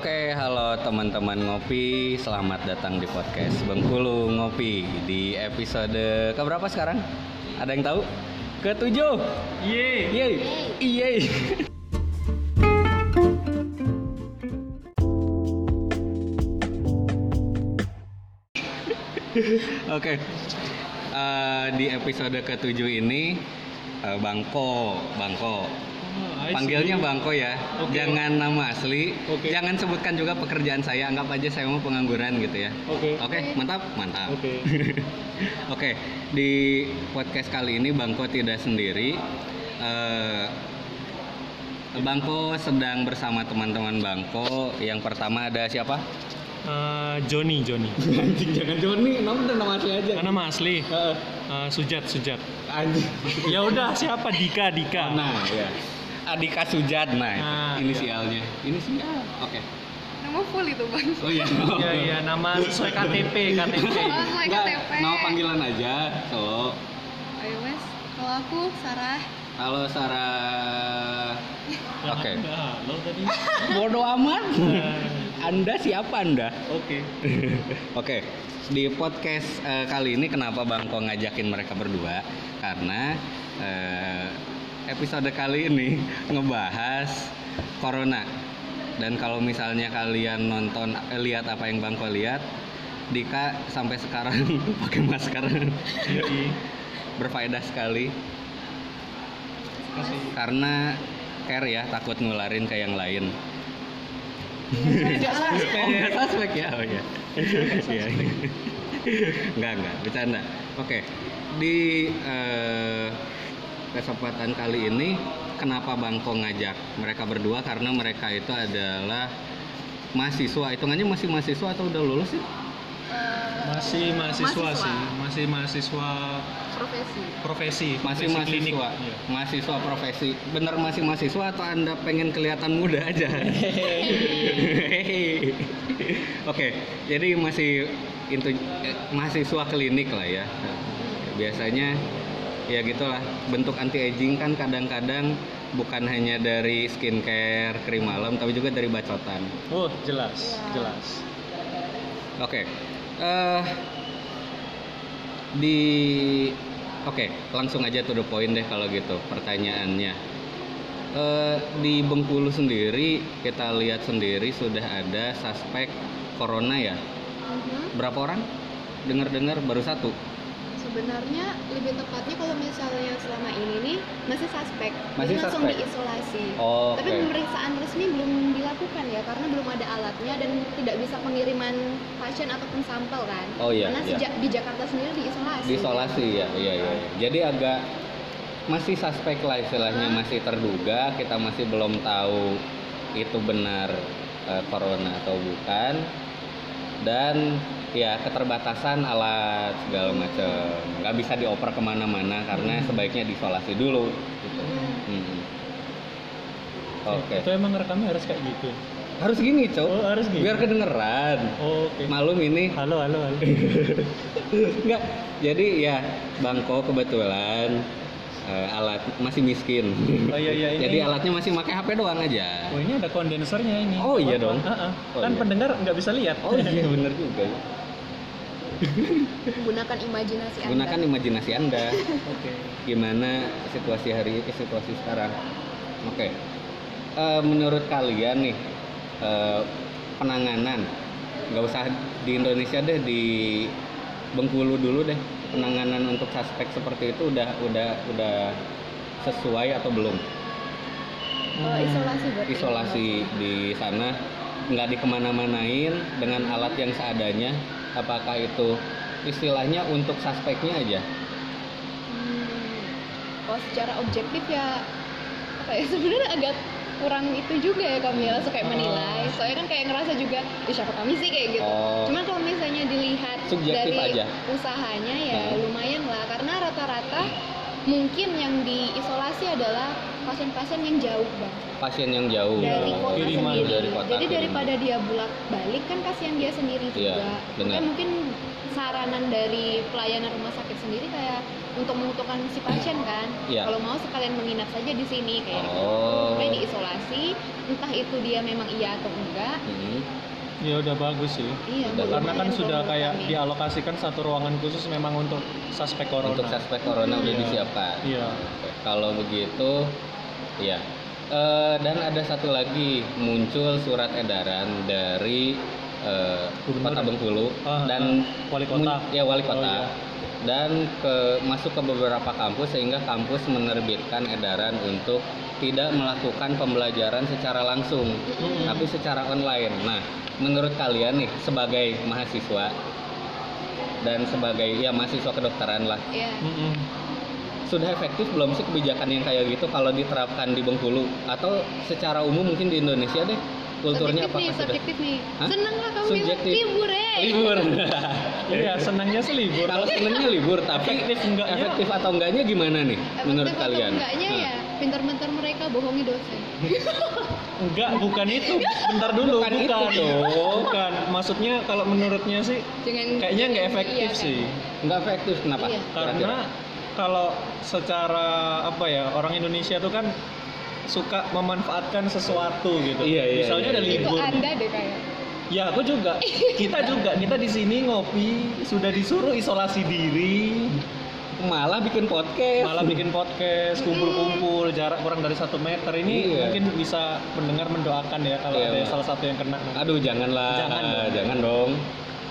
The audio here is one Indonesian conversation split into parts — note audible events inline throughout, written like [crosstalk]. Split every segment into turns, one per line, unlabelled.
Oke, halo teman-teman ngopi, selamat datang di podcast Bengkulu Ngopi di episode keberapa sekarang? Ada yang tahu? Ketujuh.
Yeay.
Yeay. Yeay. [laughs] Oke. Eh, di episode ketujuh ini eh, Bangko, Bangko.
Oh.
Panggilnya Bangko ya.
Oke.
Jangan nama asli.
Oke.
Jangan sebutkan juga pekerjaan saya. Anggap aja saya mau pengangguran gitu ya.
Oke.
Oke, mantap, mantap.
Oke. [laughs]
Oke, di podcast kali ini Bangko tidak sendiri. Eh, Bangko sedang bersama teman-teman Bangko. Yang pertama ada siapa?
Eh, Joni, Joni. [laughs]
Anjing jangan Joni, nama nama asli aja.
Karena nama asli. Eh, Sujat, Sujat.
Anjing.
Ya udah, siapa? Dika, Dika.
Nah, ya. Adika Sujad, nah,
Nah,
inisialnya. Inisial. Oke.
Nama full itu bang.
Oh iya.
Iya, iya, nama sesuai KTP, [laughs] KTP.
Oh, sesuai
Enggak,
KTP.
nama panggilan aja. So,
Ayo mas. Kalau aku Sarah.
halo Sarah. Oke.
Halo tadi. [laughs]
Bodoh amat. Anda siapa Anda?
Oke. [laughs]
Oke, di podcast eh, kali ini kenapa Bang Ko ngajakin mereka berdua? Karena eh, episode kali ini ngebahas corona. Dan kalau misalnya kalian nonton eh, lihat apa yang Bang Ko lihat, Dika sampai sekarang [laughs] pakai masker berfaedah sekali
Kasih.
karena care ya takut nularin ke yang lain.
Tidak
Oh,
suspek.
nggak suspek ya? Oh ya. Iya. Enggak, enggak, bercanda. Oke. Di eh, kesempatan kali ini kenapa Bangko ngajak mereka berdua karena mereka itu adalah mahasiswa. Hitungannya masih mahasiswa atau udah lulus sih?
Masih mahasiswa,
Mahasiswa.
sih. Masih mahasiswa
Profesi.
profesi.
Masih
profesi klinik.
mahasiswa.
Iya.
Mahasiswa profesi. Bener masih mahasiswa atau Anda pengen kelihatan muda aja? [laughs] Oke, jadi masih intu eh, mahasiswa klinik lah ya. Biasanya ya gitulah bentuk anti aging kan kadang-kadang bukan hanya dari skincare, krim malam, tapi juga dari bacotan.
Oh, jelas,
Iya.
jelas.
Oke, eh di oke langsung aja to the point deh kalau gitu pertanyaannya. Eh, di Bengkulu sendiri kita lihat sendiri sudah ada suspek corona ya.
Mhm.
Berapa orang? Dengar-dengar baru satu.
Sebenarnya lebih tepatnya kalau misalnya selama ini nih masih suspek,
Masih
jadi langsung
suspek.
diisolasi.
Oh,
Tapi pemeriksaan resmi belum dilakukan ya karena belum ada alatnya dan tidak bisa pengiriman pasien ataupun sampel kan.
Oh, iya,
Karena
iya.
sejak di Jakarta sendiri diisolasi.
Diisolasi ya, iya iya. Jadi agak masih suspek lah istilahnya, masih terduga. Kita masih belum tahu itu benar eh, corona atau bukan. Dan ya keterbatasan alat segala macam, nggak bisa dioper ke mana-mana karena sebaiknya diisolasi dulu. Gitu.
Hmm.
Hmm. Oke,
Itu emang rekamnya harus kayak gitu.
harus gini cow,
Oh, harus gini.
biar kedengeran.
Oh, Oke.
Malum ini
Halo, halo, halo. [laughs]
Enggak. Jadi ya Bangko kebetulan eh, alat masih miskin.
Oh iya iya [laughs] ini.
Jadi alatnya masih pakai HP doang aja.
Oh ini ada kondensernya ini.
Oh, iya dong.
Heeh.
Oh,
kan
iya.
pendengar nggak bisa lihat.
Oh iya bener juga.
Gunakan imajinasi Anda.
Gunakan imajinasi Anda.
Oke.
Gimana situasi hari ini, situasi sekarang. Oke. Eh, menurut kalian nih eh, penanganan nggak usah di Indonesia deh di Bengkulu dulu deh penanganan untuk suspek seperti itu udah udah udah sesuai atau belum?
Oh, isolasi berarti.
isolasi di sana nggak dikemana-manain dengan alat yang seadanya apakah itu istilahnya untuk suspeknya aja
Hmm, kalau secara objektif ya apa ya [laughs] sebenarnya agak kurang itu juga ya kami langsung kayak menilai soalnya kan kayak ngerasa juga "Ih, siapa kami sih kayak gitu
Oh.
cuman kalau misalnya dilihat
Subjektif
dari
aja.
usahanya ya
Hmm.
lumayan lah karena rata-rata mungkin yang diisolasi adalah pasien-pasien yang jauh bang
pasien yang jauh
dari kota
kiriman
sendiri.
dari kota
Jadi
kiriman.
daripada dia bolak balik kan kasihan dia sendiri
Iya,
juga.
benar.
Makanya mungkin saranan dari pelayanan rumah sakit sendiri kayak untuk menguntungkan si pasien kan.
Iya.
Kalau mau sekalian menginap saja di sini kayak gitu.
Oh.
Kayak diisolasi, entah itu dia memang iya atau enggak.
Hmm.
Ya udah bagus sih.
Iya.
Udah,
Karena kan sudah kayak
kami.
dialokasikan satu ruangan khusus memang untuk suspek corona.
untuk suspek corona udah
Iya.
disiapkan
Iya.
Kalau begitu, ya. Eh, dan ada satu lagi muncul surat edaran dari eh,
Gubernur
Kota? Bengkulu
Ah,
dan
Wali kota.
mun- ya wali
Oh,
kota.
iya.
Dan ke masuk ke beberapa kampus sehingga kampus menerbitkan edaran untuk tidak melakukan pembelajaran secara langsung,
Mm-mm.
tapi secara online. Nah, menurut kalian nih sebagai mahasiswa dan sebagai ya mahasiswa kedokteran lah
Iya.
Mm-mm.
Sudah efektif belum sih kebijakan yang kayak gitu kalau diterapkan di Bengkulu atau secara umum mungkin di Indonesia deh kulturnya
subjektif
apakah
nih,
sudah
subjektif nih.
Hah?
Seneng lah kamu
Subjektif.
libur eh.
libur [laughs]
Iya, senangnya sih libur.
kalau senengnya libur tapi
Efektif enggaknya?
efektif atau enggaknya gimana nih
Efektif
menurut
atau
kalian
enggaknya
Nah,
ya pintar-pintar mereka bohongi dosen. [laughs]
Enggak, bukan itu. Bentar dulu,
Bukan
bukan.
itu dong.
Bukan. Maksudnya kalau menurutnya sih
Jangan
kayaknya nggak
jangan-
efektif
iya kan?
sih.
nggak efektif kenapa
Iya.
Karena kalau secara apa ya, orang Indonesia tuh kan suka memanfaatkan sesuatu gitu.
Iya, iya,
Misalnya
iya,
ada
iya.
Itu
libur.
Anda deh kayak.
Ya, aku juga. Kita juga. Kita di sini ngopi, sudah disuruh isolasi diri,
malah bikin podcast
malah bikin podcast, kumpul-kumpul, jarak kurang dari satu meter. Ini
Iya.
mungkin bisa mendengar mendoakan ya kalau
Iya,
ada
Pak.
salah satu yang kena.
aduh janganlah
Jangan dong.
jangan dong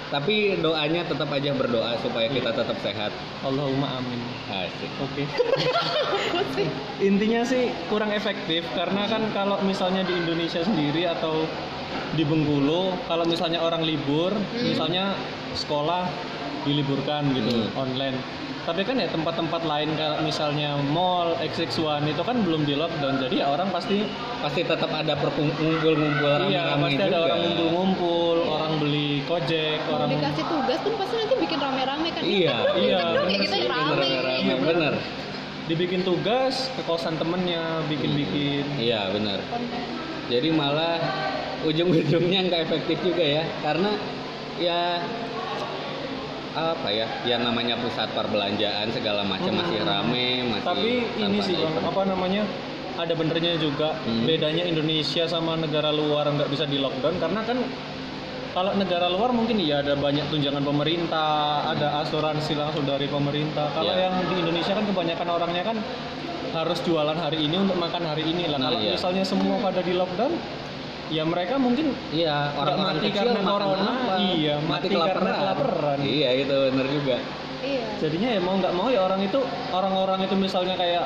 tapi doanya tetap aja berdoa supaya kita tetap sehat
Allahumma amin.
Asik.
Oke. [laughs] Intinya sih kurang efektif karena kan kalau misalnya di Indonesia sendiri atau di Bengkulu, kalau misalnya orang libur, misalnya sekolah diliburkan gitu
Hmm.
online. Tapi kan ya tempat-tempat lain kayak misalnya mall, XX1 itu kan belum di lockdown, jadi ya orang pasti
pasti tetap ada perkumpul-ngumpul
iya pasti ada
juga.
orang ngumpul-ngumpul, orang beli gojek,
Mau
orang
dikasih tugas pun pasti nanti bikin rame-rame kan.
Iya,
iya,
Kayak
bener
kita
sih,
rame.
Rame-rame, bener.
dibikin tugas ke kosan temennya, bikin-bikin.
Iya benar.
Konten.
Jadi malah ujung-ujungnya nggak efektif juga ya, karena ya apa ya, yang namanya pusat perbelanjaan segala macam
Hmm.
masih rame, masih
Tapi ini sih bang,
event.
apa namanya? Ada benernya juga
Hmm.
bedanya Indonesia sama negara luar nggak bisa di lockdown karena kan kalau negara luar mungkin iya ada banyak tunjangan pemerintah, ada asuransi langsung dari pemerintah. Kalau
Iya.
yang di Indonesia kan kebanyakan orangnya kan harus jualan hari ini untuk makan hari ini lah.
Nah,
kalau
iya.
misalnya semua pada di lockdown, ya mereka mungkin
Iya, orang-orang
mati
kecil
karena
makan
corona,
apa?
iya,
mati,
mati
kelaparan.
karena kelaparan.
Iya, itu benar juga.
Iya.
jadinya ya mau nggak mau ya orang itu orang-orang itu misalnya kayak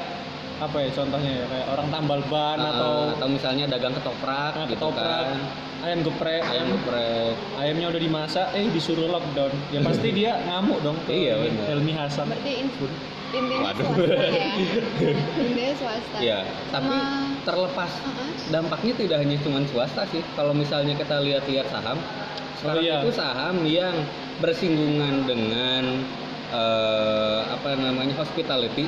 apa ya contohnya ya kayak orang tambal ban
Ah,
atau
atau misalnya dagang ketoprak
Nah,
gitu
ketoprak,
kan.
ayam geprek,
Ayam geprek.
ayamnya udah dimasak, eh disuruh lockdown. Ya pasti [laughs] dia ngamuk dong
Iya, benar.
Helmi Hasan.
Berarti intinya
Waduh.
swasta ya. intinya swasta.
Iya, tapi
Sama-
terlepas dampaknya tidak hanya cuma swasta sih. Kalau misalnya kita lihat-lihat saham, sekarang
iya.
itu saham yang bersinggungan dengan eh, apa namanya hospitality,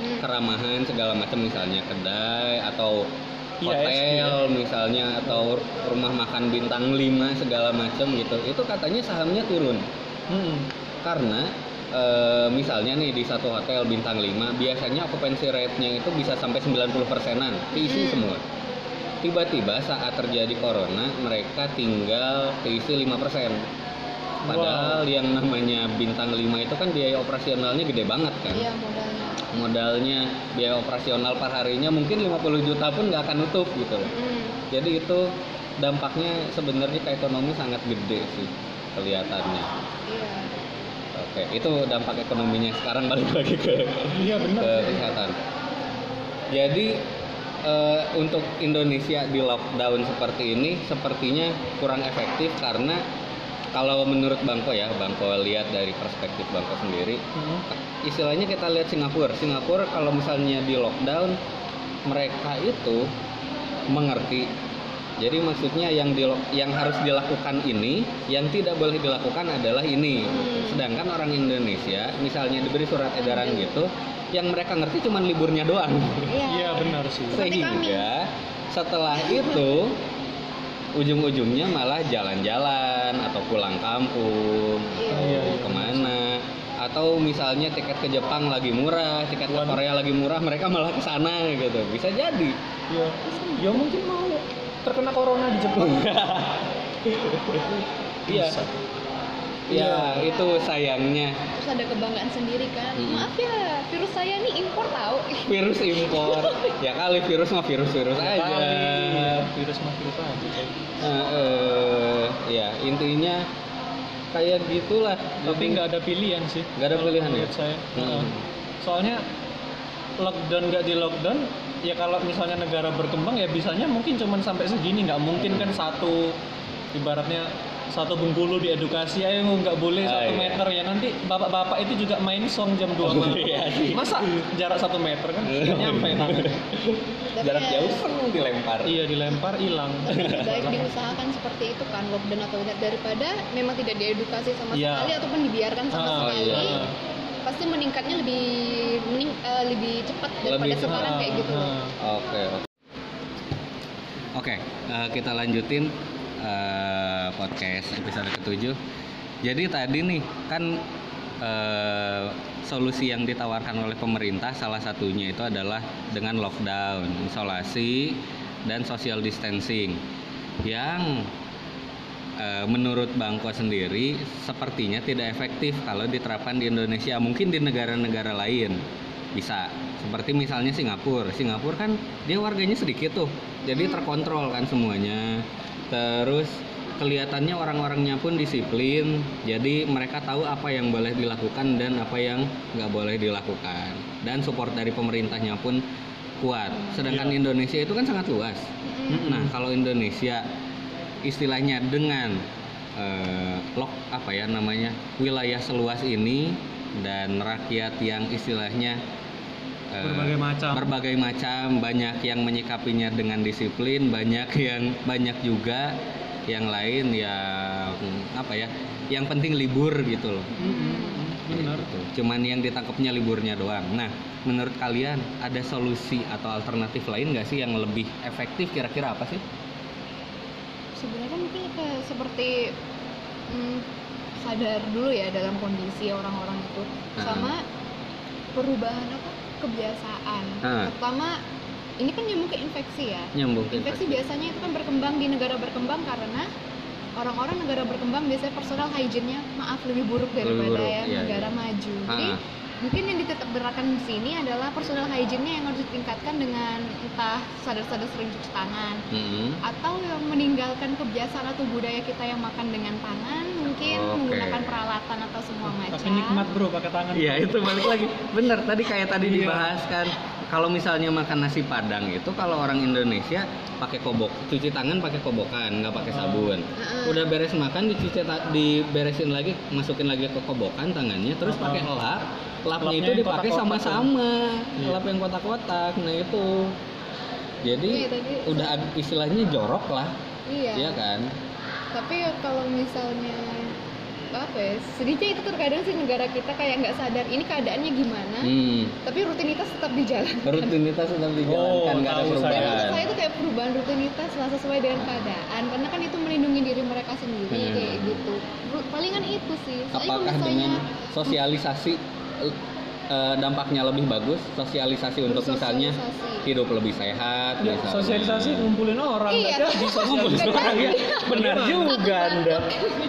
Hmm.
keramahan segala macam misalnya kedai atau
Iya,
hotel misalnya atau rumah makan bintang 5 segala macam gitu. Itu katanya sahamnya turun
Hmm.
karena eh, misalnya nih di satu hotel bintang 5 biasanya occupancy rate-nya itu bisa sampai 90 persenan keisi
Hmm.
semua tiba-tiba saat terjadi corona mereka tinggal keisi 5 persen padahal yang namanya bintang 5 itu kan biaya operasionalnya gede banget kan
Iya modalnya.
modalnya biaya operasional per harinya mungkin 50 juta pun nggak akan nutup gitu loh
Hmm.
jadi itu dampaknya sebenarnya ke ekonomi sangat gede sih kelihatannya
Iya.
Oke, itu dampak ekonominya. Sekarang balik lagi ke
Iya benar.
ke kesehatan. Jadi eh, untuk Indonesia di lockdown seperti ini sepertinya kurang efektif karena kalau menurut Bangko ya, Bangko lihat dari perspektif Bangko sendiri,
Hmm.
istilahnya kita lihat Singapura. Singapura kalau misalnya di lockdown mereka itu mengerti Jadi maksudnya yang di, yang harus dilakukan ini, yang tidak boleh dilakukan adalah ini.
Hmm.
Sedangkan orang Indonesia, misalnya diberi surat edaran gitu, yang mereka ngerti cuma liburnya doang.
Iya.
Iya benar sih.
Sehingga setelah itu ujung-ujungnya malah jalan-jalan atau pulang kampung
Iya.
atau
Iya, iya.
ke mana atau misalnya tiket ke Jepang lagi murah, tiket ke. Korea lagi murah, mereka malah ke sana gitu. Bisa jadi.
Iya. Ya mungkin mau terkena corona di Jepang.
Iya. [laughs]
Bisa.
Ya, itu sayangnya
Terus ada kebanggaan sendiri kan.
Hmm.
Maaf ya, virus saya nih impor tahu. [laughs]
virus impor. ya kali virus mah virus-virus aja.
Kali. Virus mah virus aja.
Eh, eh, ya, intinya kayak gitulah.
Tapi nggak ada pilihan sih.
Nggak ada pilihan ya?
Saya.
Hmm.
Heeh. Soalnya lockdown nggak di lockdown, ya kalau misalnya negara berkembang ya bisanya mungkin cuman sampai segini, nggak mungkin kan satu ibaratnya satu Bengkulu diedukasi ayo nggak boleh
Ah,
satu
iya.
meter ya nanti bapak-bapak itu juga main song jam 2 malam
Iya sih.
masa jarak satu meter kan nggak nyampe tangan. [laughs]
Tapi
Jarak
ya,
jauh penuh dilempar.
iya dilempar hilang
baik diusahakan seperti itu kan lockdown atau tidak daripada memang tidak diedukasi sama
Iya.
sekali ataupun dibiarkan sama
Ah,
sekali
iya.
Pasti meningkatnya lebih mening, eh, lebih cepat daripada
Lebih
sekarang kayak gitu loh.
Ah,
Oke. oke. Oke, eh, kita lanjutin eh, podcast episode ketujuh. Jadi tadi nih kan eh, solusi yang ditawarkan oleh pemerintah salah satunya itu adalah dengan lockdown, isolasi dan social distancing yang menurut Bangko sendiri sepertinya tidak efektif kalau diterapkan di Indonesia. Mungkin di negara-negara lain bisa. Seperti misalnya Singapura. Singapura kan dia warganya sedikit tuh. Jadi terkontrol kan semuanya. Terus kelihatannya orang-orangnya pun disiplin. Jadi mereka tahu apa yang boleh dilakukan dan apa yang nggak boleh dilakukan. Dan support dari pemerintahnya pun kuat. Sedangkan
Iya.
Indonesia itu kan sangat luas.
Mm-mm.
Nah, kalau Indonesia istilahnya dengan eh, lock apa ya namanya wilayah seluas ini dan rakyat yang istilahnya eh,
berbagai macam.
berbagai macam banyak yang menyikapinya dengan disiplin banyak yang banyak juga yang lain yang apa ya yang penting libur gitu loh.
Mm-mm, benar.
Gitu. cuman yang ditangkapnya liburnya doang. Nah menurut kalian ada solusi atau alternatif lain nggak sih yang lebih efektif kira-kira apa sih
sebenarnya mungkin kayak seperti hmm, sadar dulu ya dalam kondisi orang-orang itu
Ah.
sama perubahan apa kebiasaan
Ah.
pertama ini kan nyambung ke infeksi ya
nyambung ke
infeksi biasanya itu kan berkembang di negara berkembang karena orang-orang negara berkembang biasanya personal hygiene-nya maaf lebih buruk daripada
buruk,
yang
iya,
negara
iya.
maju jadi. Mungkin yang ditetapkan di sini adalah personal hygiene-nya yang harus ditingkatkan dengan entah sadar-sadar sering cuci tangan
Mm-mm.
atau yang meninggalkan kebiasaan atau budaya kita yang makan dengan tangan mungkin
Oke.
menggunakan peralatan atau semua macam
tapi nikmat bro pakai tangan
Iya itu balik lagi bener tadi kayak tadi
Iya.
dibahas kan kalau misalnya makan nasi padang itu kalau orang Indonesia pakai kobok cuci tangan pakai kobokan nggak pakai
Oh.
sabun
Heeh.
udah beres makan dicuci diberesin lagi masukin lagi ke kobokan tangannya terus
Oh.
pakai lap lapnya
Lapnya
itu dipakai sama-sama
Iya.
lap yang kotak-kotak nah itu. Jadi
Iya, tadi-
udah ag- istilahnya jorok lah.
Iya.
Iya kan?
Tapi kalau misalnya apa ya sedihnya itu terkadang sih negara kita kayak nggak sadar ini keadaannya gimana
hmm.
tapi rutinitas tetap dijalankan.
Rutinitas tetap dijalankan
Oh,
nggak ada
tahu
dan
saya.
perubahan.
menurut saya itu kayak perubahan rutinitas lah sesuai dengan keadaan. Karena kan itu melindungi diri mereka sendiri
Hmm.
kayak gitu. Palingan itu sih. Soalnya
apakah
misalnya
dengan sosialisasi eh, dampaknya lebih bagus sosialisasi untuk misalnya
bersosialisasi.
hidup lebih sehat
Ya,
misalnya.
sosialisasi ngumpulin orang
Iya.
jadi
Ngumpulin
sosialisasi
orang ya benar juga anda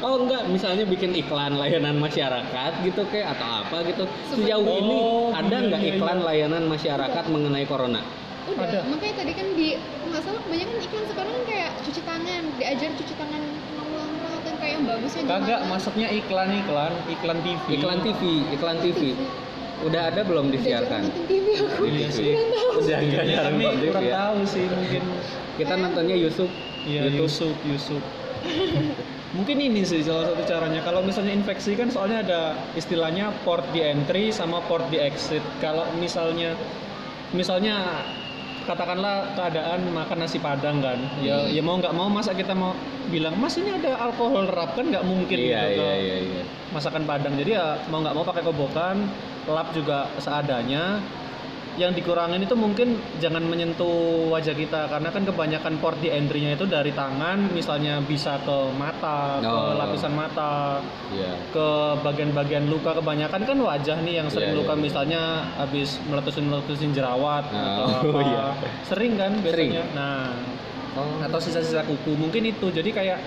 oh enggak misalnya bikin iklan layanan masyarakat gitu kayak atau apa gitu sejauh
Oh,
ini ada
iya,
nggak
iya,
iklan
iya.
layanan masyarakat mengenai corona
udah
Ada.
makanya tadi kan di nggak salah kebanyakan iklan sekarang kan kayak cuci tangan diajar cuci tangan yang bagusnya gimana
kagak masuknya iklan iklan iklan TV
iklan TV iklan TV udah ada belum disiarkan?
TV aku.
Iya sih.
udah nggak
Ya, kami
nonton TV
kurang
ya.
tahu sih mungkin.
Kita nontonnya Yusuf
Iya
YouTube.
Yusuf Yusuf [laughs] mungkin ini sih salah satu caranya. Kalau misalnya infeksi kan soalnya ada istilahnya port di entry sama port di exit. Kalau misalnya misalnya katakanlah keadaan makan nasi padang kan. Ya
Hmm.
ya mau nggak mau masa kita mau bilang mas ini ada alkohol rap kan nggak mungkin
iya
gitu
iya
ke
iya iya.
Masakan padang. Jadi ya mau nggak mau pakai kobokan lap juga seadanya yang dikurangin itu mungkin jangan menyentuh wajah kita karena kan kebanyakan port di entry-nya itu dari tangan misalnya bisa ke mata ke
Oh.
lapisan mata
iya
ke bagian-bagian luka kebanyakan kan wajah nih yang sering
Iya,
luka
iya.
misalnya habis meletusin meletusin jerawat
Oh,
atau [laughs] apa
iya.
sering kan
Sering.
biasanya nah
oh
atau sisa-sisa kuku mungkin itu jadi kayak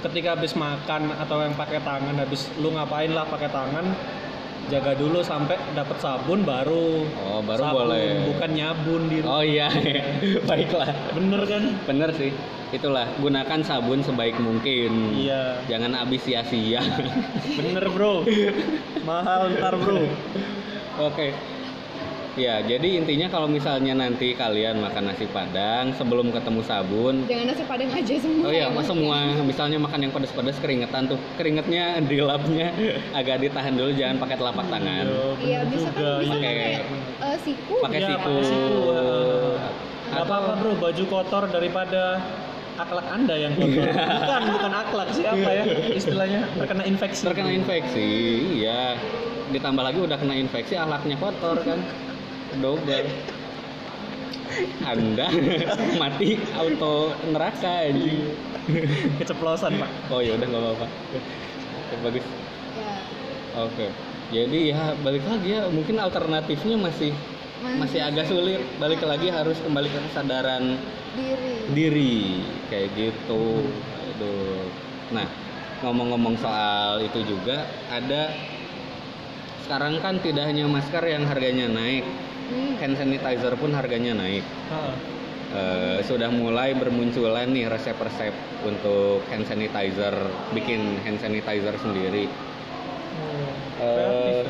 ketika habis makan atau yang pakai tangan habis lu ngapain lah pakai tangan jaga dulu sampai dapat sabun baru.
Oh, baru
sabun,
boleh.
bukan nyabun di
oh iya. [laughs] Baiklah.
Bener kan?
Bener sih. Itulah gunakan sabun sebaik mungkin.
Iya.
Jangan habis sia-sia.
Bener bro. [laughs] Mahal ntar bro.
Oke. Ya, jadi intinya kalau misalnya nanti kalian makan nasi padang sebelum ketemu sabun,
Jangan nasi padang aja semua.
oh iya,
ya,
semua misalnya makan yang pedas-pedas keringetan tuh, keringetnya [laughs] dilapnya agak ditahan dulu, jangan pakai telapak tangan.
Iya, bisa kan bisa
Pakai-
eh, siku.
Pakai
Iya,
siku.
siku. Gak
Atau-
apa-apa bro, baju kotor daripada akhlak anda yang kotor. Bukan, bukan akhlak siapa ya istilahnya terkena infeksi.
Terkena infeksi, iya. Ditambah lagi udah kena infeksi, ahlaknya kotor kan, double. Anda [laughs] mati auto neraka anjing.
Keceplosan pak.
Oh ya udah nggak apa-apa. Oke, bagus.
Ya.
Oke. Jadi ya balik lagi ya mungkin alternatifnya masih masih agak sulit. Balik lagi harus kembali ke kesadaran
diri.
diri kayak gitu. Aduh. Nah, ngomong-ngomong soal itu juga ada sekarang kan tidak hanya masker yang harganya naik,
Hmm.
hand sanitizer pun harganya naik. Eh, sudah mulai bermunculan nih resep-resep untuk hand sanitizer, bikin hand sanitizer sendiri. Eh,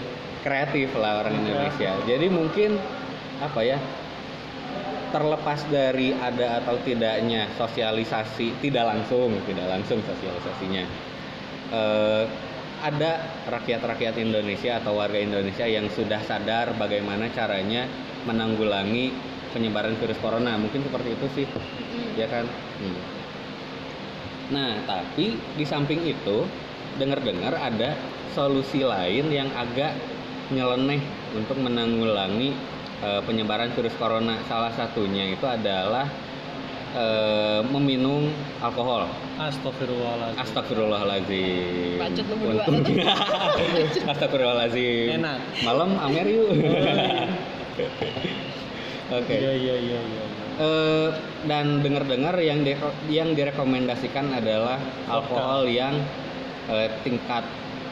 kreatif lah orang Indonesia. Jadi mungkin apa ya? Terlepas dari ada atau tidaknya sosialisasi tidak langsung, tidak langsung sosialisasinya. eh, ada rakyat-rakyat Indonesia atau warga Indonesia yang sudah sadar bagaimana caranya menanggulangi penyebaran virus corona. Mungkin seperti itu sih, ya kan? Hmm. Nah, tapi di samping itu dengar-dengar ada solusi lain yang agak nyeleneh untuk menanggulangi eh, penyebaran virus corona. Salah satunya itu adalah eh, meminum alkohol.
Astagfirullahaladzim.
Astagfirullahaladzim.
Bacot lu berdua.
Untung- [laughs] Astagfirullahaladzim.
Enak.
Malam Amer yuk. [laughs] Oke.
Iya iya iya iya.
Eh, dan dengar-dengar yang di- yang direkomendasikan adalah alkohol yang eh, tingkat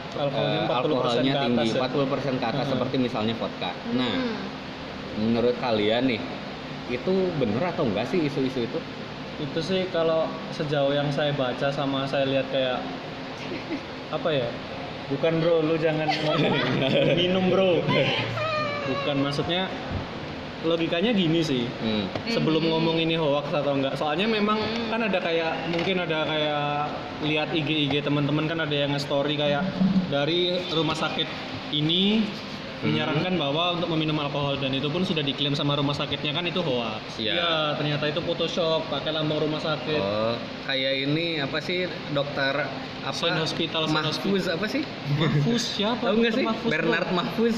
Alkoholnya 40%
alkoholnya
ke
tinggi,
atas ya?
40% ke atas
Hmm.
seperti misalnya vodka. Nah,
Hmm.
menurut kalian nih, itu bener atau enggak sih isu-isu itu?
Itu sih kalau sejauh yang saya baca sama saya lihat kayak apa ya? Bukan bro, lu jangan [laughs] minum bro. Bukan maksudnya logikanya gini sih.
Hmm.
sebelum ngomong ini hoax atau enggak soalnya memang
Hmm.
kan ada kayak mungkin ada kayak lihat IG IG teman-teman kan ada yang nge-story kayak dari rumah sakit ini
Hmm.
menyarankan bahwa untuk meminum alkohol dan itu pun sudah diklaim sama rumah sakitnya kan itu hoax.
Iya.
ternyata itu Photoshop pakai lambang rumah sakit.
Oh, kayak ini apa sih dokter apa?
Saint Hospital, Saint
Mahfuz apa sih?
Mahfuz [laughs] siapa?
Tahu nggak sih?
Mahfuz?
Bernard Mahfuz.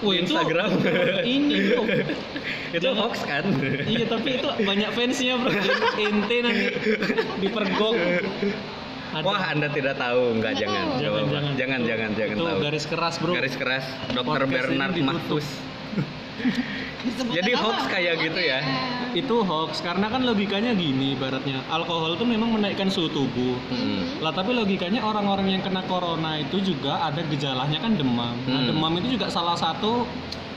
Wah,
di
itu
Instagram. [laughs]
ini bro. [laughs]
itu
Jangan-
hoax kan?
iya tapi itu banyak fansnya bro. Ente nanti dipergok. Ada.
Wah, Anda tidak tahu. Enggak,
Nggak
jangan.
jangan jangan
Jangan, jangan, jangan
itu
tahu.
garis keras bro
Garis keras dokter Bernard. Mahfuz.
Disebut
Jadi
apa?
hoax kayak gitu ya?
itu hoax karena kan logikanya gini ibaratnya alkohol itu memang menaikkan suhu tubuh
Hmm.
lah tapi logikanya orang-orang yang kena corona itu juga ada gejalanya kan demam nah
Hmm.
demam itu juga salah satu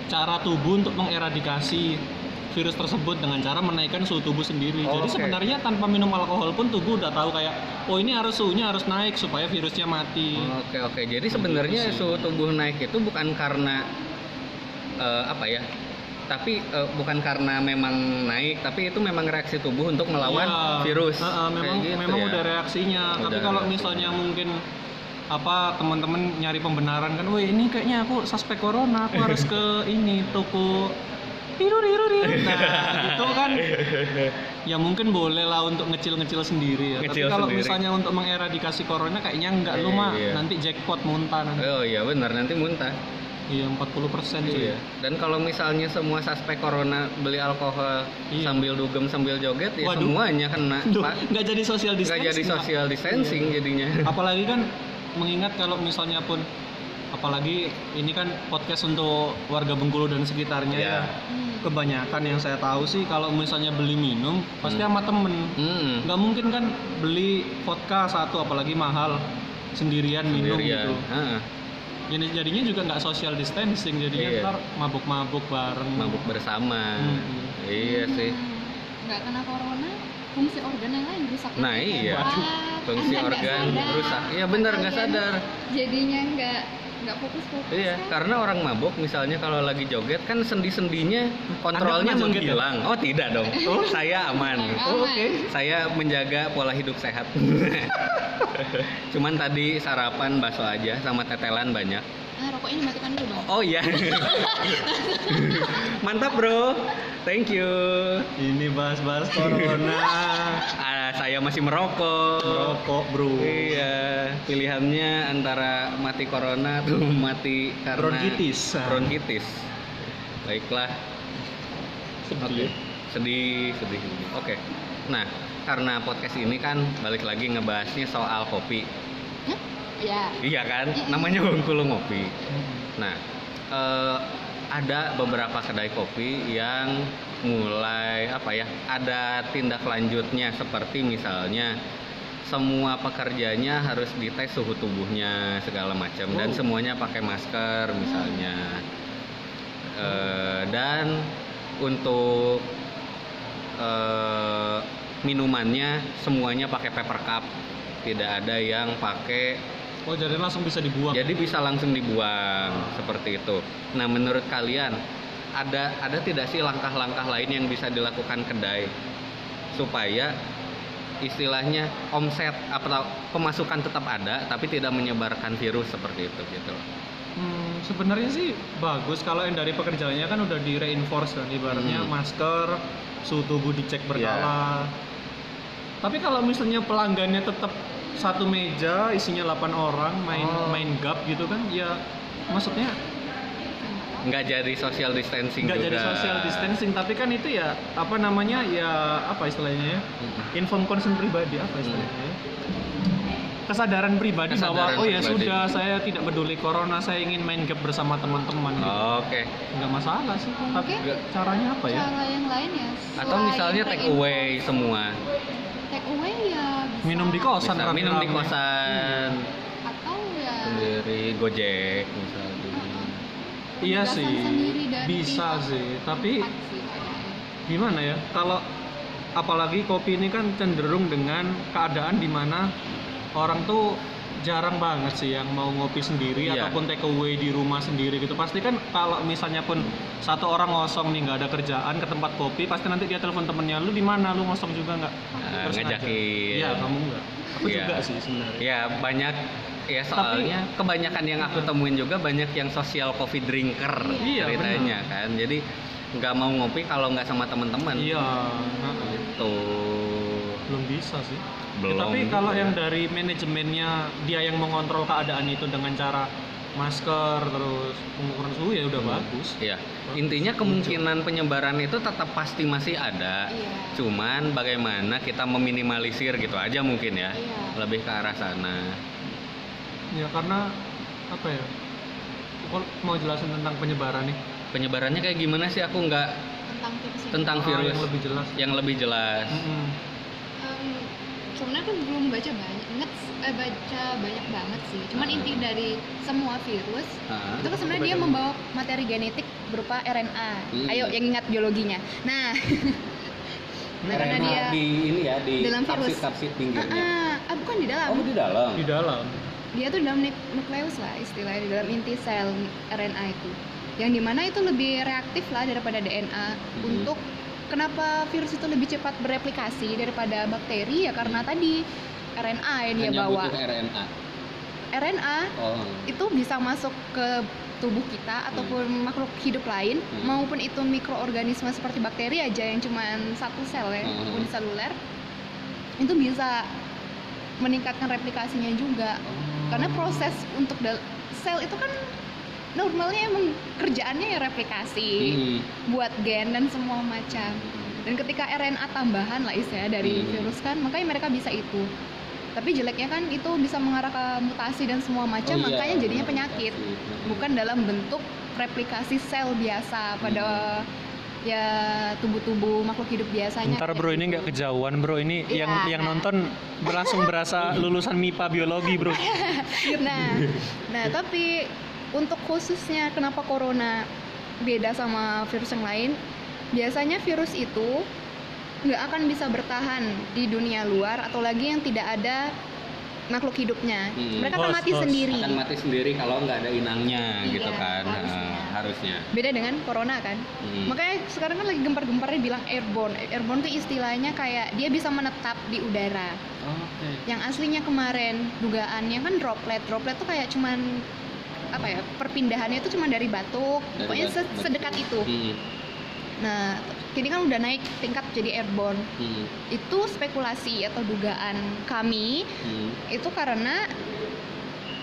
cara tubuh untuk mengeradikasi virus tersebut dengan cara menaikkan suhu tubuh sendiri
Oh,
jadi
oke.
sebenarnya tanpa minum alkohol pun tubuh udah tahu kayak oh ini harus suhunya harus naik supaya virusnya mati
Oke oke. Jadi sebenarnya
sih.
suhu tubuh naik itu bukan karena eh, apa ya? Tapi eh, bukan karena memang naik, tapi itu memang reaksi tubuh untuk melawan
Iya.
virus.
Heeh, memang
Kayak gitu
memang
ya.
udah reaksinya. Tapi
Udah
kalau
reaksi.
misalnya mungkin apa teman-teman nyari pembenaran kan, wih ini kayaknya aku suspek corona, aku harus ke [laughs] ini toko [laughs] nah itu kan ya mungkin boleh lah untuk ngecil-ngecil sendiri ya
Ngecil
tapi kalau
sendiri.
misalnya untuk mengeradikasi corona kayaknya enggak lu
Iya,
mah
iya.
nanti jackpot muntah nanti
Oh iya benar nanti muntah.
iya 40 persen
Iya. Dan kalau misalnya semua suspek corona beli alkohol
Iya.
sambil dugem sambil joget ya
Waduh.
semuanya kena. [laughs]
Duh,
Pak.
nggak jadi social
Nggak
distancing
jadi
Pak.
social distancing
Iya.
jadinya.
apalagi kan mengingat kalau misalnya pun apalagi ini kan podcast untuk warga Bengkulu dan sekitarnya
Iya.
ya kebanyakan yang saya tahu sih kalau misalnya beli minum pasti
Hmm.
sama temen
Hmm.
nggak mungkin kan beli vodka satu apalagi mahal sendirian minum
Sendirian.
gitu
Heeh.
jadi jadinya juga nggak social distancing jadinya
Iya.
ntar mabuk-mabuk bareng
Mabuk bersama.
Hmm.
Iya sih.
Hmm, nggak kena corona fungsi organ yang lain rusak
Nah, iya.
Wah,
Fungsi organ rusak. Iya benar nggak sadar.
jadinya nggak nggak fokus fokus
Iya, karena orang mabuk misalnya kalau lagi joget kan sendi-sendinya kontrolnya
pernah joget ya?
menghilang. Oh, tidak dong. [laughs] Oh, saya aman.
Oh,
oke.
Saya menjaga pola hidup sehat. [laughs] Cuman tadi sarapan bakso aja sama tetelan banyak.
Ah rokok ini matikan dulu bang
Oh iya. [laughs] Mantap, Bro. Thank you.
ini bahas-bahas corona [laughs]
Ah, saya masih merokok.
rokok bro
Iya, pilihannya antara mati corona atau [laughs] mati karena
Bronkitis.
Bronkitis. Baiklah.
Sedih.
Oke. Sedih, sedih. Oke. Nah, karena podcast ini kan balik lagi ngebahasnya soal kopi.
Hah? ya
Iya kan? Namanya Bengkulu Ngopi. Nah, eh, ada beberapa kedai kopi yang mulai apa ya? Ada tindak lanjutnya seperti misalnya semua pekerjanya harus dites suhu tubuhnya segala macam dan
Wow.
semuanya pakai masker misalnya. Eh, dan untuk eh, minumannya semuanya pakai paper cup, tidak ada yang pakai
oh jadi langsung bisa dibuang
jadi bisa langsung dibuang seperti itu. Nah, menurut kalian ada ada tidak sih langkah-langkah lain yang bisa dilakukan kedai supaya istilahnya omset atau pemasukan tetap ada tapi tidak menyebarkan virus seperti itu gitu.
Hmm, sebenarnya sih bagus kalau yang dari pekerjaannya kan udah di reinforce kan ibaratnya
Hmm.
masker suhu tubuh dicek berkala tapi kalau misalnya pelanggannya tetap satu meja isinya 8 orang main
Oh.
main gap gitu kan ya maksudnya
Nggak jadi social distancing
nggak
juga.
jadi social distancing tapi kan itu ya apa namanya ya apa istilahnya ya inform concern pribadi apa istilahnya ya? kesadaran pribadi bahwa
Kesadaran
oh ya
pribadi.
sudah saya tidak peduli corona saya ingin main gap bersama teman-teman gitu.
Oke.
nggak masalah sih tapi
Mungkin
caranya apa ya
cara yang lain ya
Atau misalnya take away semua.
Away ya bisa.
minum di kosan
Bisa minum di kosan
atau ya
sendiri Gojek misalnya.
iya
penugasan
sih bisa sih tapi
sih
gimana ya kalau apalagi kopi ini kan cenderung dengan keadaan di mana orang tuh jarang banget sih yang mau ngopi sendiri
Iya.
ataupun take away di rumah sendiri gitu pasti kan kalau misalnya pun satu orang ngosong nih nggak ada kerjaan ke tempat kopi pasti nanti dia telepon temennya lu di mana lu ngosong juga nggak
Nah,
Terus ngajak.
ngajakin.
iya kamu nggak aku
Iya.
juga sih sebenarnya
Ya banyak ya soalnya kebanyakan yang aku temuin juga banyak yang social coffee drinker
Iya,
ceritanya kan. Jadi nggak mau ngopi kalau nggak sama teman-teman.
iya.
Gitu.
Belum bisa sih Ya,
Belum.
tapi kalau yang dari manajemennya dia yang mengontrol keadaan itu dengan cara masker terus pengukuran suhu ya udah
Hmm.
bagus
Iya. Intinya kemungkinan penyebaran itu tetap pasti masih ada.
iya
Cuman bagaimana kita meminimalisir gitu aja mungkin ya.
iya
Lebih ke arah sana.
ya karena apa ya aku mau jelasin tentang penyebaran nih
Penyebarannya kayak gimana sih aku nggak
tentang virus
tentang
Ah,
virus
yang lebih jelas
yang lebih jelas.
Mm-mm.
Em, sebenarnya aku belum baca banyak inget eh, baca banyak banget sih cuman inti dari semua virus
Ah.
itu kan sebenarnya dia membawa materi genetik berupa RNA
Hmm.
ayo yang ingat biologinya nah [laughs] Nah, karena
RNA
dia
di ini ya di
dalam virus. ah,
pinggirnya.
ah, ah, bukan di dalam
Oh di dalam.
di dalam
dia tuh dalam nuk- nukleus lah istilahnya di dalam inti sel RNA itu yang di mana itu lebih reaktif lah daripada DNA
Hmm.
untuk kenapa virus itu lebih cepat bereplikasi daripada bakteri ya karena tadi RNA yang dia
Hanya
bawa
butuh RNA.
RNA
Oh.
itu bisa masuk ke tubuh kita ataupun makhluk hidup lain
Hmm.
maupun itu mikroorganisme seperti bakteri aja yang cuman satu sel ya
Hmm.
uniseluler itu bisa meningkatkan replikasinya juga karena proses untuk sel itu kan normalnya emang kerjaannya ya replikasi
Hmm.
buat gen dan semua macam dan ketika RNA tambahan lah istilahnya dari
Hmm.
virus kan makanya mereka bisa itu tapi jeleknya kan itu bisa mengarah ke mutasi dan semua macam
Oh iya,
makanya jadinya
benar,
penyakit
replikasi.
bukan dalam bentuk replikasi sel biasa pada ya tubuh-tubuh makhluk hidup biasanya
Ntar bro ini
gitu.
nggak kejauhan bro ini
Iya,
yang yang
nah.
nonton langsung berasa [laughs] lulusan MIPA biologi bro.
nah nah tapi untuk khususnya kenapa corona beda sama virus yang lain biasanya virus itu nggak akan bisa bertahan di dunia luar atau lagi yang tidak ada makhluk hidupnya
Hmm.
mereka akan
Host,
mati
host.
sendiri
akan mati sendiri kalau nggak ada inangnya
Iya,
gitu kan
harusnya.
Eh, harusnya
beda dengan corona kan
Hmm.
makanya sekarang kan lagi gempar-gemparnya bilang airborne airborne itu istilahnya kayak dia bisa menetap di udara
oke
yang aslinya kemarin dugaannya kan droplet droplet tuh kayak cuman apa ya perpindahannya itu cuma dari batuk
Dari
pokoknya
batuk.
sedekat itu
Hmm.
nah kini kan udah naik tingkat jadi airborne
Hmm.
itu spekulasi atau dugaan kami
Hmm.
itu karena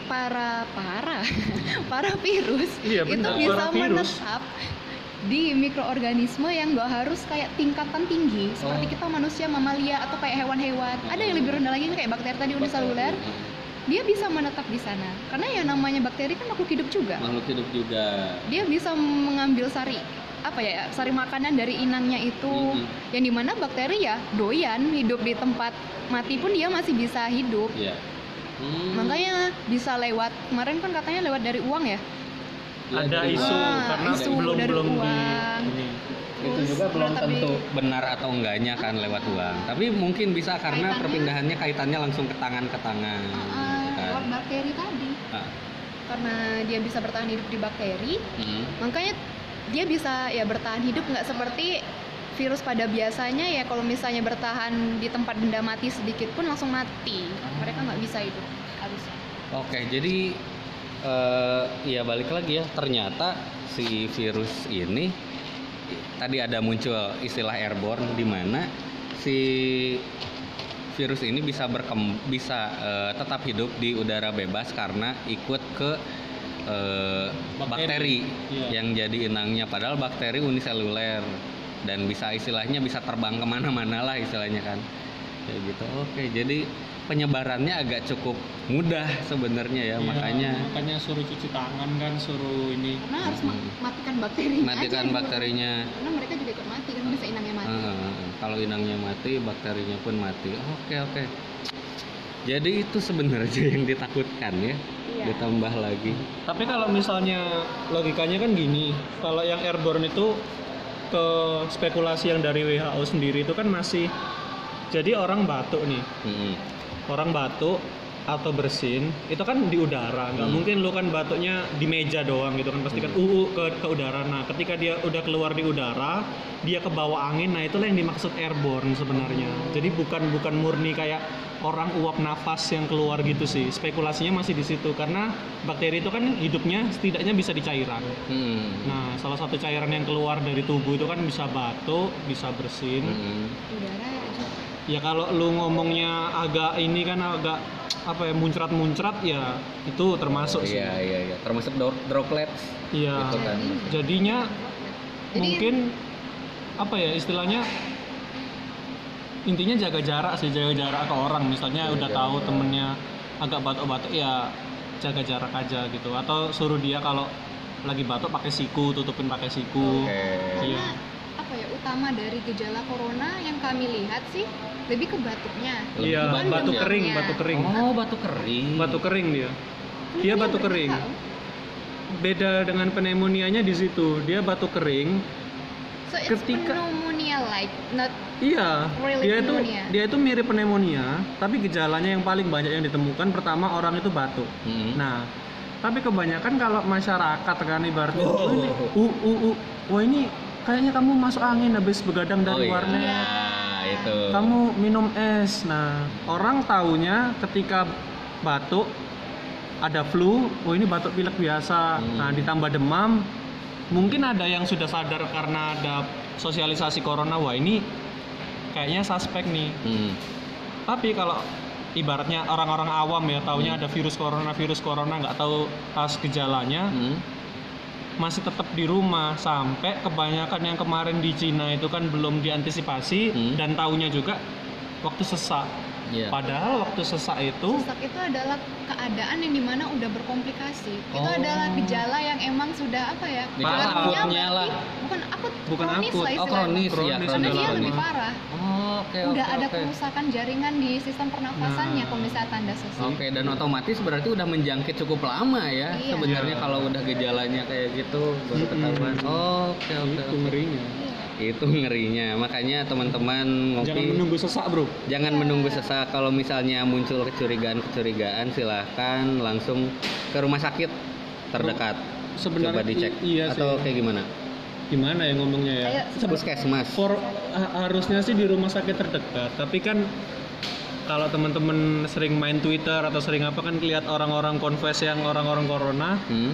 para para [laughs] para virus
Iya,
itu bisa
para virus.
menetap di mikroorganisme yang gak harus kayak tingkatan tinggi seperti
Oh.
kita manusia mamalia atau kayak hewan-hewan ada yang lebih rendah lagi kayak bakteri tadi uniseluler
Hmm.
Dia bisa menetap di sana karena ya namanya bakteri kan makhluk hidup juga
makhluk hidup juga
dia bisa mengambil sari apa ya sari makanan dari inangnya itu
Mhm.
yang di mana bakteri ya doyan hidup di tempat mati pun dia masih bisa hidup
Iya. Hmm.
makanya bisa lewat kemarin kan katanya lewat dari uang ya
Iya,
Ada
dari
isu
Ah,
karena
isu
belum
dari
belum di
uang.
ini.
Itu juga belum
tapi-
tentu benar atau enggaknya kan lewat uang tapi mungkin bisa karena
Kaitannya-
perpindahannya kaitannya langsung ke tangan ke tangan gitu kan.
lewat bakteri tadi
Ah.
karena dia bisa bertahan hidup di bakteri
Hmm.
makanya dia bisa ya bertahan hidup nggak seperti virus pada biasanya ya kalau misalnya bertahan di tempat benda mati sedikit pun langsung mati mereka nggak bisa hidup harusnya
Oke, jadi eh ya balik lagi ya. Ternyata si virus ini tadi ada muncul istilah airborne di mana si virus ini bisa berkem bisa eh, tetap hidup di udara bebas karena ikut ke eh,
Bakteri.
bakteri,
Iya.
yang jadi inangnya. Padahal bakteri uniseluler dan bisa istilahnya bisa terbang ke mana-mana lah istilahnya kan. Kayak gitu. Oke, jadi penyebarannya agak cukup mudah sebenarnya ya,
Iya,
makanya
makanya suruh cuci tangan kan suruh ini
karena harus
Hmm.
matikan bakterinya
matikan
aja.
bakterinya.
karena mereka juga ikut mati kan bisa inangnya mati
Eh, kalau inangnya mati, bakterinya pun mati. Oke oke. Jadi itu sebenarnya [laughs] yang ditakutkan ya.
Iya.
Ditambah lagi.
Tapi kalau misalnya logikanya kan gini, kalau yang airborne itu ke spekulasi yang dari WHO sendiri itu kan masih jadi orang batuk nih,
Mm-mm.
Orang batuk atau bersin itu kan di udara, nggak
Hmm.
mungkin lu kan batuknya di meja doang gitu kan pasti kan uu ke ke udara. Nah ketika dia udah keluar di udara, dia ke bawah angin, nah itulah yang dimaksud airborne sebenarnya. Jadi bukan bukan murni kayak orang uap nafas yang keluar gitu sih. Spekulasinya masih di situ karena bakteri itu kan hidupnya setidaknya bisa di cairan.
Mm-mm.
Nah, salah satu cairan yang keluar dari tubuh itu kan bisa batuk, bisa bersin.
Mm-mm.
udara
Ya kalau lu ngomongnya agak ini kan agak apa ya muncrat-muncrat ya itu termasuk sih.
Iya iya iya. Termasuk dro- droplets.
Iya.
Itu kan.
Jadinya
Jadi-
mungkin apa ya istilahnya intinya jaga jarak sih jaga jarak ke orang misalnya
Jaga
udah
jarak.
tahu temennya agak batuk-batuk ya jaga jarak aja gitu atau suruh dia kalau lagi batuk pakai siku tutupin pakai siku
Oke.
Iya.
Apa ya utama dari gejala corona yang kami lihat sih lebih ke batuknya
iya
ke
Bukan
batuk
demamnya.
kering batuk kering
Oh, batu kering.
batuk kering dia dia batuk
berarti
kering
tahu.
beda dengan pneumonia-nya di situ dia batuk kering
so it's
Ketika-
pneumonia like not
Iya,
Really
dia itu dia itu mirip pneumonia, tapi gejalanya yang paling banyak yang ditemukan pertama orang itu batuk.
Mm-mm.
Nah, tapi kebanyakan kalau masyarakat kan ibaratnya,
Oh.
"Oh, ini, uh, uh, uh, wah ini kayaknya kamu masuk angin habis begadang dari
oh,
warnet.
Iya, itu.
Kamu minum es. Nah, orang taunya ketika batuk ada flu, oh ini batuk pilek biasa.
Hmm.
Nah, ditambah demam, mungkin ada yang sudah sadar karena ada sosialisasi corona, wah ini kayaknya suspek nih.
Hmm.
Tapi kalau ibaratnya orang-orang awam ya taunya
Hmm.
ada virus corona, virus corona nggak tahu pas gejalanya,
Hmm.
Masih tetap di rumah sampai kebanyakan yang kemarin di Cina itu kan belum diantisipasi
Hmm.
dan taunya juga waktu sesak.
Iya.
Padahal waktu sesak itu
Sesak itu adalah keadaan yang di mana udah berkomplikasi. Itu
Oh.
adalah gejala yang emang sudah apa ya?
Gejala
Artinya
akutnya lah.
Bukan akut,
Bukan
kronis
akut.
lah
Oh
istilahnya.
kronis, ya
Kronis,
Karena
kronis.
dia
Kronis.
lebih parah.
Oh, oke
udah
oke
ada
oke.
kerusakan jaringan di sistem pernafasannya
Nah.
kalau misalnya tanda sesak.
Oke, dan otomatis berarti udah menjangkit cukup lama ya
Iya.
sebenarnya
Iya.
kalau udah gejalanya kayak gitu baru
Mm-mm.
ketahuan. Oke oke
itu
oke.
ngerinya.
Iya.
Itu ngerinya. Makanya teman-teman ngopi
Jangan menunggu sesak, Bro.
jangan menunggu sesak. Kalau misalnya muncul kecurigaan-kecurigaan silahkan langsung ke rumah sakit terdekat.
Sebenarnya
Coba dicek.
iya sih.
Atau kayak gimana?
Gimana ya ngomongnya ya?
Puskesmas.
for ha- harusnya sih di rumah sakit terdekat, tapi kan kalau teman-teman sering main Twitter atau sering apa kan lihat orang-orang confess yang orang-orang corona
Hmm?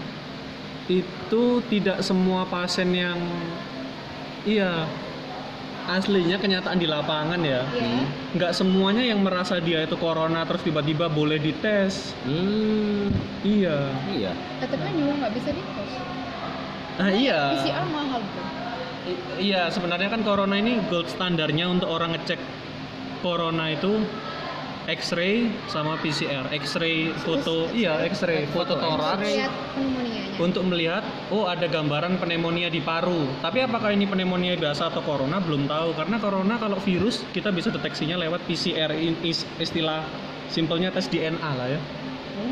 itu tidak semua pasien yang iya aslinya kenyataan di lapangan ya
Iya.
Hmm.
nggak semuanya yang merasa dia itu corona terus tiba-tiba boleh dites
Hmm.
iya
Iya.
Tetep kan juga nggak bisa di post.
nah iya
PCR mahal.
I- iya sebenarnya kan corona ini gold standarnya untuk orang ngecek corona itu X-ray sama PCR X-ray foto iya X-ray foto
Foto
toraks
Lihat pneumonia-nya.
untuk melihat oh ada gambaran pneumonia di paru. Tapi apakah ini pneumonia biasa atau corona belum tahu karena corona kalau virus kita bisa deteksinya lewat PCR in- is- istilah simpelnya tes DNA lah ya.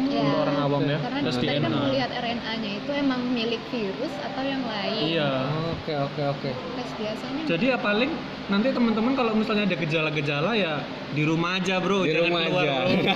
Iya.
Untuk orang awam ya,
Karena tadi kan
DNA.
melihat RNA-nya itu emang milik virus atau yang lain.
Iya.
Oke oke oke.
Tes biasanya.
Jadi ya paling nanti teman-teman kalau misalnya ada gejala-gejala ya di rumah aja, Bro.
Di
Jangan
rumah
keluar,
aja.
Bro. [laughs]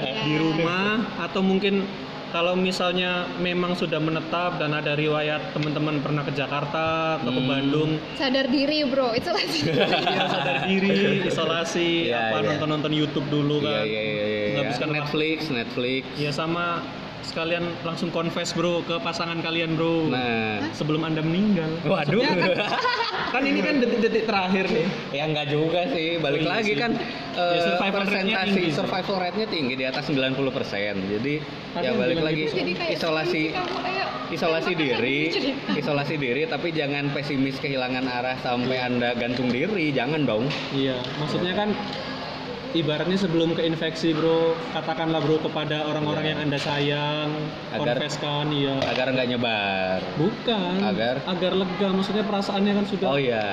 Iya.
di rumah atau mungkin kalau misalnya memang sudah menetap dan ada riwayat teman-teman pernah ke Jakarta atau ke
Hmm.
Bandung
sadar diri bro, itu lagi. [laughs]
Iya sadar diri, [laughs] isolasi,
Iya,
apa
iya.
nonton-nonton YouTube dulu
Iya
kan.
iya iya. Iya.
Menghabiskan
Netflix Netflix.
Ya sama sekalian langsung confess bro ke pasangan kalian bro.
Nah.
Sebelum anda meninggal.
Waduh.
Kan, [laughs] kan ini kan detik-detik terakhir nih.
ya enggak juga sih. Balik
Oh, iya
lagi
sih.
kan
Ya,
eh,
survival tinggi sih.
survival rate-nya tinggi di atas 90%. Jadi
Ada
ya balik lagi
gitu.
Isolasi isolasi diri,
cerita.
isolasi diri tapi jangan pesimis kehilangan arah sampai Anda gantung diri, jangan dong.
Iya, maksudnya kan ibaratnya sebelum keinfeksi bro, katakanlah bro kepada orang-orang
Iya.
yang anda sayang,
Agar-
confesskan, iya.
Agar nggak nyebar.
Bukan.
Agar?
agar lega, maksudnya perasaannya kan sudah
Oh iya.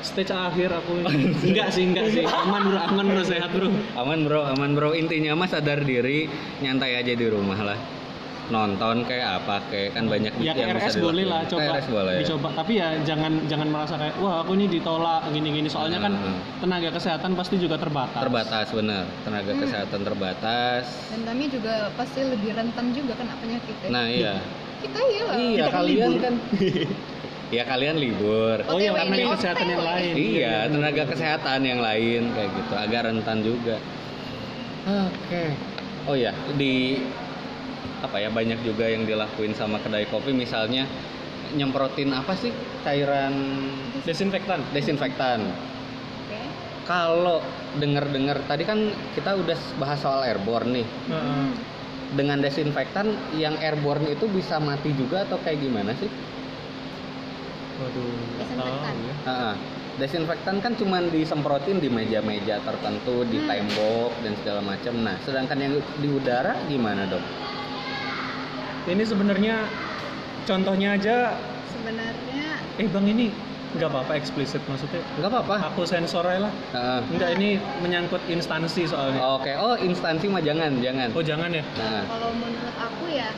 stage akhir aku. [laughs] enggak sih, enggak sih. Aman bro, aman bro, sehat bro.
Aman bro, aman bro. Intinya mah sadar diri, nyantai aja di rumah lah. Nonton kayak apa kayak kan banyak
Ya
yang
KRS
bisa
boleh lah, coba
KRS boleh.
dicoba. Tapi ya jangan jangan merasa kayak wah aku ini ditolak gini-gini. Soalnya kan
Hmm.
tenaga kesehatan pasti juga terbatas.
Terbatas bener, tenaga
Hmm.
kesehatan terbatas.
Dan kami juga pasti lebih rentan juga kena penyakitnya.
Nah iya,
Kita iya lah.
iya
Kita kan
kalian
libur.
kan. [laughs] Ya kalian libur.
Oh iya karena
ini,
kesehatan yang lain.
Iya, tenaga kesehatan yang lain kayak gitu, agak rentan juga. Oke. Oh ya, di apa ya banyak juga yang dilakuin sama kedai kopi misalnya nyemprotin apa sih cairan
Desinfektan.
desinfektan.
Oke.
Kalau denger-dengar tadi kan kita udah bahas soal airborne nih.
Heeh.
Hmm.
Dengan desinfektan yang airborne itu bisa mati juga atau kayak gimana sih?
Waduh.
Desinfektan.
ya.
Ah, desinfektan kan cuman disemprotin di meja-meja tertentu, di
Hmm.
tembok dan segala macam. Nah, sedangkan yang di udara gimana dok?
Ini sebenarnya contohnya aja.
Sebenarnya
Eh bang ini nggak apa-apa eksplisit maksudnya.
Nggak apa-apa.
Aku sensor aja lah.
Ah,
Enggak ini menyangkut instansi soalnya.
Oke, oh instansi mah jangan, jangan.
Oh jangan ya.
Nah,
kalau menurut aku ya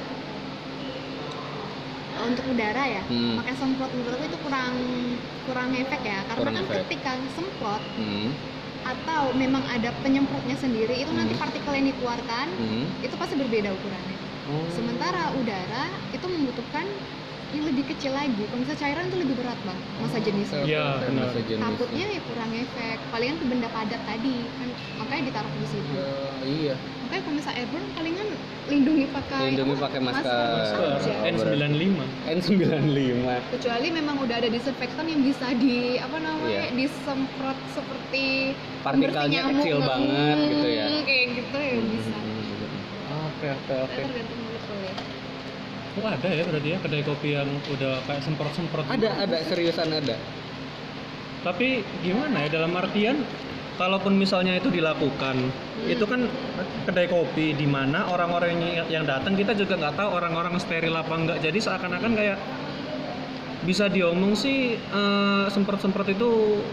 untuk udara ya
Hmm.
pakai semprot menurut aku itu kurang kurang efek ya karena
Kurang
kan
efek.
ketika semprot
hmm,
atau memang ada penyemprotnya sendiri itu nanti
Hmm.
partikel yang dikeluarkan
hmm.
itu pasti berbeda ukurannya
Oh.
sementara udara itu membutuhkan yang lebih kecil lagi kalau misalnya cairan itu lebih berat bang masa jenisnya
Iya, benar.
jenisnya.
takutnya ya kurang efek palingan ke benda padat tadi kan makanya ditaruh di situ
Ya, iya
makanya kalau misalnya airborne palingan lindungi pakai
Lindungi pakai masker.
Masker
aja.
Oh,
N95
N95
kecuali memang udah ada disinfektan yang bisa di apa namanya
Iya.
disemprot seperti
partikelnya kecil banget gitu ya
Hmm, kayak gitu ya bisa
oke oke oke.
Tergantung betul ya.
Oh ada ya berarti ya kedai kopi yang udah kayak semprot semprot
ada ada seriusan ada.
Tapi gimana ya dalam artian kalaupun misalnya itu dilakukan itu kan kedai kopi di mana orang-orang yang, yang datang kita juga nggak tahu orang-orang steril apa enggak jadi seakan-akan kayak bisa diomong sih eh, semprot-semprot itu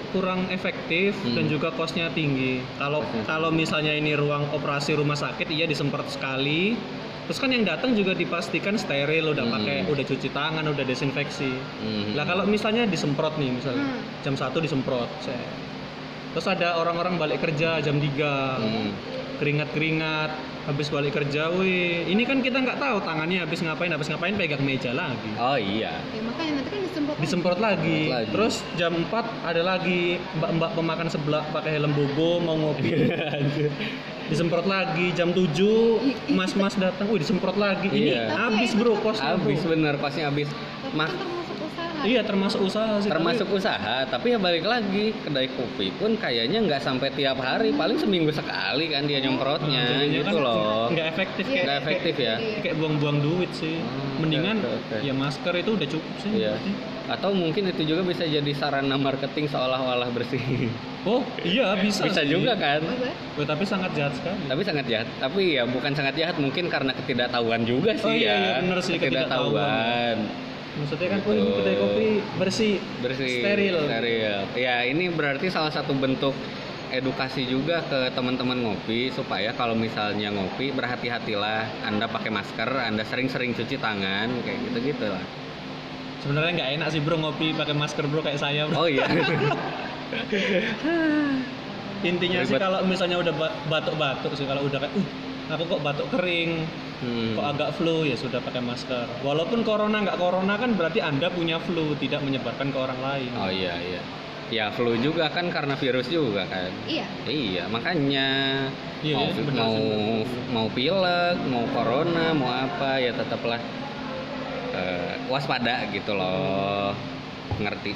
kurang efektif
Hmm.
dan juga kosnya tinggi. Kalau kalau misalnya ini ruang operasi rumah sakit iya disemprot sekali. Terus kan yang datang juga dipastikan steril, udah
Hmm.
pakai udah cuci tangan, udah desinfeksi.
Hmm.
Lah kalau misalnya disemprot nih misalnya
Hmm.
jam 1 disemprot. set. Terus ada orang-orang balik kerja jam 3.
Hmm.
Keringat-keringat habis balik kerja, wih. Ini kan kita nggak tahu tangannya habis ngapain, habis ngapain pegang meja lagi.
oh iya
ya makanya nanti kan disemprot lagi.
Disemprot lagi.
Lagi.
Terus jam 4 ada lagi mbak-mbak pemakan sebelah pakai helm bogo mau ngopi. [laughs] disemprot lagi jam 7 mas-mas datang, wih disemprot lagi. Ini
Iya.
habis
Tapi
bro bro.
habis bener kosnya habis
tapi
Mas,
kan usaha
Iya termasuk usaha sih. tapi-
termasuk usaha tapi ya balik lagi kedai kopi pun kayaknya nggak sampai tiap hari paling seminggu sekali kan dia nyemprotnya
Nah, jadinya
gitu
kan
loh
nggak efektif
Iya.
kayak
nggak efektif ya
Iya.
kayak buang-buang duit sih.
Oh,
Mendingan
oke, oke.
ya masker itu udah cukup sih.
Iya.
berarti.
atau mungkin itu juga bisa jadi sarana marketing seolah-olah bersih
Oh iya [laughs] bisa.
bisa
sih.
juga kan?
Oh, tapi sangat jahat sekali.
tapi sangat jahat tapi ya bukan sangat jahat mungkin karena ketidaktahuan juga sih
Oh, iya,
ya
iya, bener sih,
ketidaktahuan
Maksudnya kan
Gitu.
kedai kopi bersih,
bersih
steril.
steril ya ini berarti salah satu bentuk edukasi juga ke teman-teman ngopi supaya kalau misalnya ngopi berhati-hatilah anda pakai masker anda sering-sering cuci tangan kayak gitu-gitu lah
Sebenarnya nggak enak sih bro ngopi pakai masker bro kayak saya. Bro.
oh iya [laughs]
Intinya sih
Ribet.
kalau misalnya udah ba- batuk-batuk sih kalau udah kayak uh aku kok batuk kering,
Hmm.
kok agak flu ya sudah pakai masker. Walaupun corona nggak corona kan berarti anda punya flu tidak menyebarkan ke orang lain.
oh iya iya ya flu juga kan karena virus juga kan
iya
Iya, makanya
Iya,
mau,
iya, benar
mau
benar.
mau pilek, mau corona, mau apa ya tetaplah eh, waspada gitu loh, ngerti.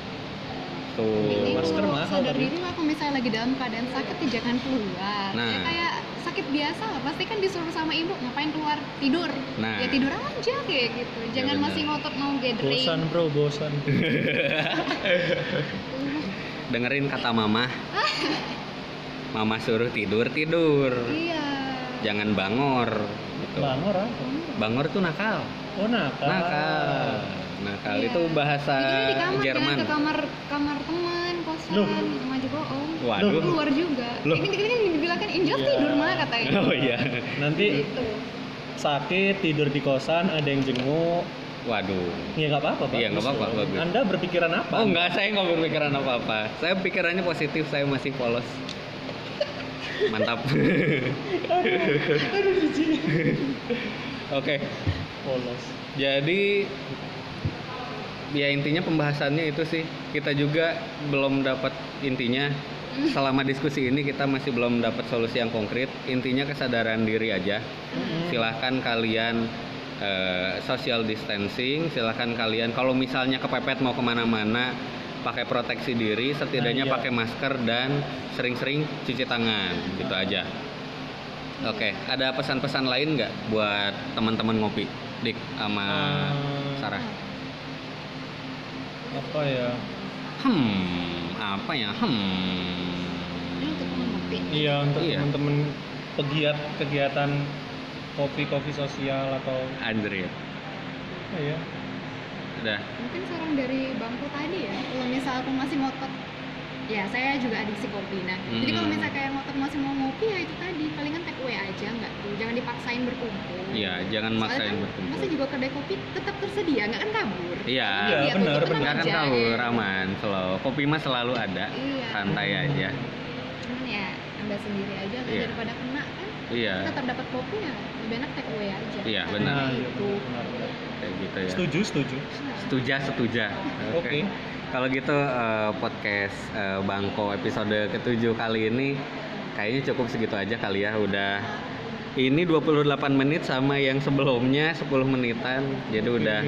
Tuh.
Ini
masker mahal
sadar diri lah kalau misalnya lagi dalam keadaan sakit ya jangan keluar
Nah.
ya kayak sakit biasa lah pasti kan disuruh sama ibu ngapain keluar tidur
Nah.
ya tidur aja kayak gitu jangan
benar.
masih ngotot mau gathering
Bosan bro, bosan. [laughs]
Dengerin kata mama. [laughs] Mama suruh tidur tidur,
iya
jangan bangor. Gitu.
Bangor apa?
Bangor tuh nakal,
Oh nakal.
nakal, nakal
Iya.
itu bahasa
di kamar
Jerman.
jangan ke kamar kamar teman kosan
Loh.
maju bohong
Waduh.
keluar juga
Loh.
ini ini dibilang kan Injil
Iya.
tidur mah katanya [laughs]
Oh iya,
Nanti
gitu
sakit tidur di kosan ada yang jenguk
waduh.
ya nggak apa-apa Pak.
Iya, nggak apa-apa, bagus.
anda berpikiran apa
Oh enggak, saya nggak berpikiran apa-apa. Saya pikirannya positif, saya masih polos. Mantap. [laughs] Oke,
polos
jadi ya intinya pembahasannya itu sih. Kita juga belum dapat intinya. Selama diskusi ini kita masih belum dapat solusi yang konkret. Intinya kesadaran diri aja. Silahkan kalian eh, social distancing silahkan kalian kalau misalnya kepepet mau ke mana-mana pakai proteksi diri setidaknya
Nah, iya.
pakai masker dan sering-sering cuci tangan gitu aja. Oke ada pesan-pesan lain nggak buat teman-teman ngopi dik sama
Hmm.
Sarah
apa ya?
Hmm apa ya? Hmm.
Ini untuk mengopi
iya untuk
Iya.
teman-teman pegiat kegiatan kopi kopi sosial atau
Andre.
Ya
udah.
Mungkin saran dari bangku tadi ya kalau misal aku masih ngotot ya saya juga adiksi kopi nah jadi kalau
Mm-mm.
misalnya kayak ngotot masih mau ngopi ya itu tadi palingan take away aja nggak tuh jangan dipaksain berkumpul
Iya, jangan maksain
kan
berkumpul.
masih juga kedai kopi tetap tersedia nggak kan kabur
Iya,
Iya,
Lihat
benar,
tenang
nggak
aja,
kabur,
ya.
aman, slow. Kopi mah selalu ada,
iya
santai aja.
cuman ya anda sendiri aja kan
Iya.
daripada kena kan
Iya.
tetap dapat kopi ya lebih enak take away aja
Iya, benar.
Itu
benar, benar.
Kayak gitu ya.
Setuju, setuju.
Setuja, setuja.
Oke.
Kalau gitu eh, podcast eh, Bangko episode ketujuh kali ini kayaknya cukup segitu aja kali ya. Udah ini 28 menit sama yang sebelumnya 10 menitan. Jadi udah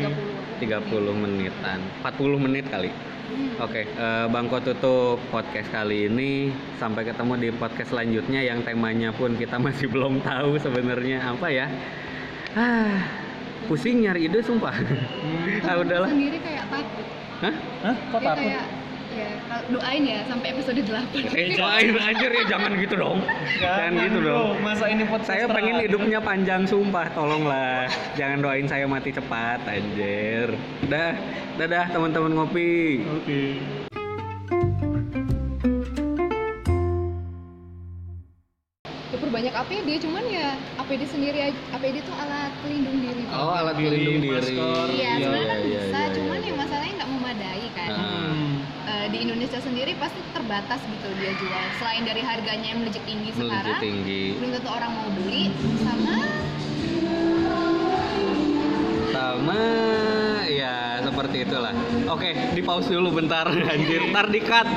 30 menitan. 40 menit kali.
Hmm.
Oke, eh, Bangko tutup podcast kali ini. Sampai ketemu di podcast selanjutnya yang temanya pun kita [laughs] masih belum tahu sebenarnya apa ya. Ah, pusing nyari ide sumpah. ah
Temenku
udahlah.
sendiri kayak takut
Hah?
Hah? Kok
dia
takut?
kayak ya kalau- doain ya sampai episode 8
Eh, doain anjir ya jangan gitu dong. Jangan gitu
bro.
dong.
Masa ini podcast
Saya pengen hidupnya panjang sumpah, tolonglah. Jangan doain saya mati cepat anjir. Dah, dadah teman-teman ngopi.
Oke.
ya perbanyak APD cuman ya APD sendiri aja- APD itu alat pelindung diri
Oh, alat pelindung diri.
masker.
Iya,
Iya,
sebenarnya kan
iya,
bisa,
iya,
cuman
iya.
yang masalahnya nggak memadai kan.
Ah.
Hmm.
Eh, di Indonesia sendiri pasti terbatas gitu dia jual. Selain dari harganya yang melejit tinggi
Melejit
sekarang,
tinggi.
belum tentu orang mau beli. Sama
Sama ya seperti itulah. Oke, di pause dulu bentar [laughs] anjir. Ntar di cut.